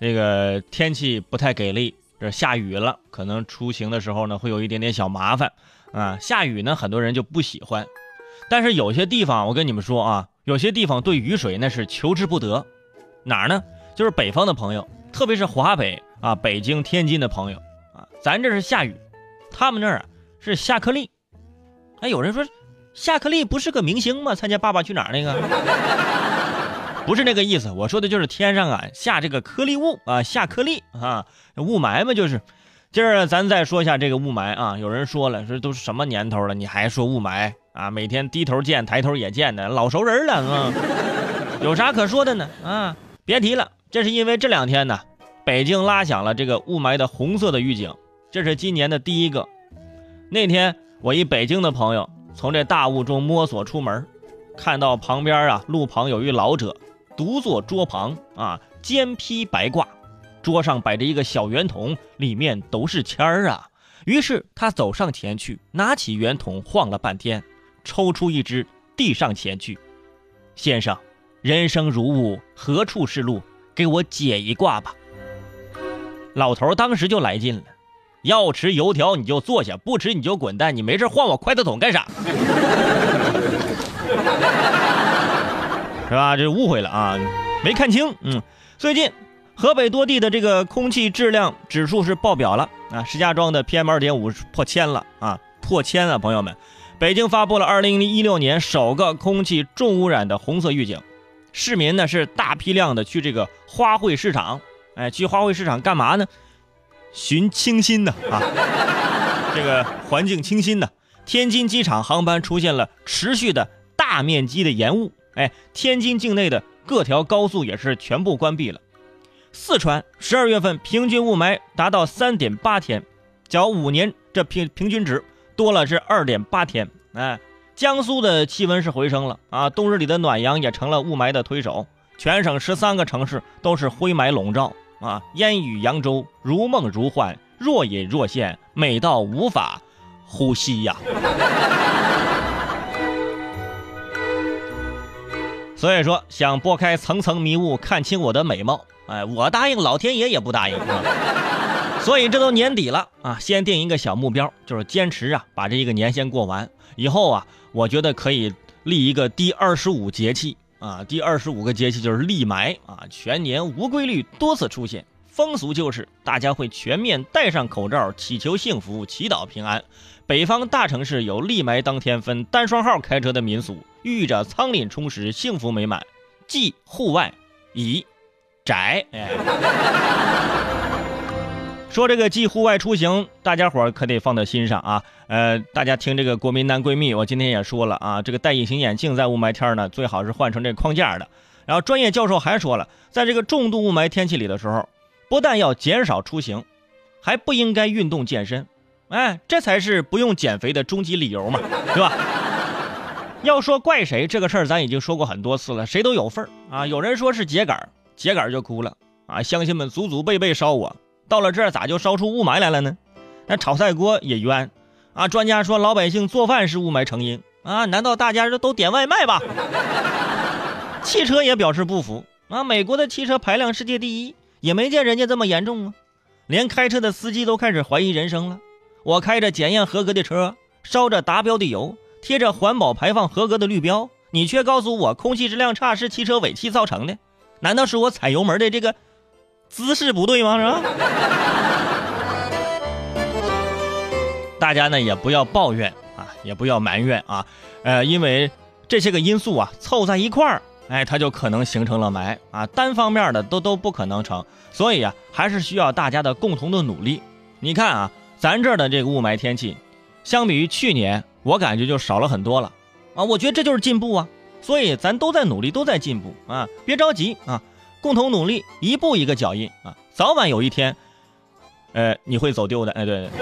这个天气不太给力，这下雨了，可能出行的时候呢会有一点点小麻烦啊。下雨呢，很多人就不喜欢，但是有些地方，我跟你们说啊，有些地方对雨水那是求之不得。哪儿呢？就是北方的朋友，特别是华北啊，北京、天津的朋友啊，咱这是下雨，他们那儿啊是下颗粒。哎，有人说，夏克立不是个明星吗？参加《爸爸去哪儿》那个，不是那个意思。我说的就是天上啊下这个颗粒物啊，下颗粒啊，雾霾嘛就是。今儿咱再说一下这个雾霾啊，有人说了，说都什么年头了，你还说雾霾啊？每天低头见，抬头也见的老熟人了啊，有啥可说的呢？啊，别提了，这是因为这两天呢，北京拉响了这个雾霾的红色的预警，这是今年的第一个。那天。我一北京的朋友从这大雾中摸索出门，看到旁边啊路旁有一老者独坐桌旁啊，肩披白褂，桌上摆着一个小圆筒，里面都是签儿啊。于是他走上前去，拿起圆筒晃了半天，抽出一支递上前去：“先生，人生如雾，何处是路？给我解一卦吧。”老头当时就来劲了。要吃油条你就坐下，不吃你就滚蛋。你没事晃我筷子筒干啥？是吧？这误会了啊，没看清。嗯，最近河北多地的这个空气质量指数是爆表了啊，石家庄的 PM 二点五破千了啊，破千了，朋友们。北京发布了二零一六年首个空气重污染的红色预警，市民呢是大批量的去这个花卉市场，哎，去花卉市场干嘛呢？寻清新的啊，这个环境清新的。天津机场航班出现了持续的大面积的延误，哎，天津境内的各条高速也是全部关闭了。四川十二月份平均雾霾达到三点八天，较五年这平平均值多了是二点八天。哎，江苏的气温是回升了啊，冬日里的暖阳也成了雾霾的推手，全省十三个城市都是灰霾笼罩。啊，烟雨扬州，如梦如幻，若隐若现，美到无法呼吸呀。所以说，想拨开层层迷雾，看清我的美貌，哎，我答应，老天爷也不答应啊。所以这都年底了啊，先定一个小目标，就是坚持啊，把这一个年先过完。以后啊，我觉得可以立一个第二十五节气。啊，第二十五个节气就是立埋啊，全年无规律多次出现。风俗就是大家会全面戴上口罩，祈求幸福，祈祷平安。北方大城市有立埋当天分单双号开车的民俗，寓意着仓廪充实、幸福美满。忌户外，宜宅。哎。说这个忌户外出行，大家伙可得放在心上啊。呃，大家听这个国民男闺蜜，我今天也说了啊，这个戴隐形眼镜在雾霾天呢，最好是换成这框架的。然后专业教授还说了，在这个重度雾霾天气里的时候，不但要减少出行，还不应该运动健身。哎，这才是不用减肥的终极理由嘛，对吧？要说怪谁，这个事儿咱已经说过很多次了，谁都有份儿啊。有人说是秸秆，秸秆就哭了啊，乡亲们祖祖辈辈烧我。到了这儿咋就烧出雾霾来了呢？那炒菜锅也冤啊！专家说老百姓做饭是雾霾成因啊？难道大家都点外卖吧？汽车也表示不服啊！美国的汽车排量世界第一，也没见人家这么严重啊！连开车的司机都开始怀疑人生了。我开着检验合格的车，烧着达标的油，贴着环保排放合格的绿标，你却告诉我空气质量差是汽车尾气造成的？难道是我踩油门的这个？姿势不对吗？是吧？大家呢也不要抱怨啊，也不要埋怨啊，呃，因为这些个因素啊凑在一块儿，哎，它就可能形成了霾啊，单方面的都都不可能成，所以啊，还是需要大家的共同的努力。你看啊，咱这儿的这个雾霾天气，相比于去年，我感觉就少了很多了啊，我觉得这就是进步啊，所以咱都在努力，都在进步啊，别着急啊。共同努力，一步一个脚印啊！早晚有一天，呃，你会走丢的。哎，对。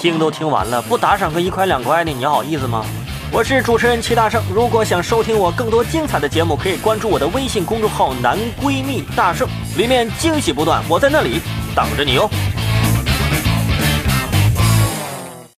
听都听完了，不打赏个一块两块的，你好意思吗？我是主持人齐大圣，如果想收听我更多精彩的节目，可以关注我的微信公众号“男闺蜜大圣”，里面惊喜不断，我在那里等着你哦。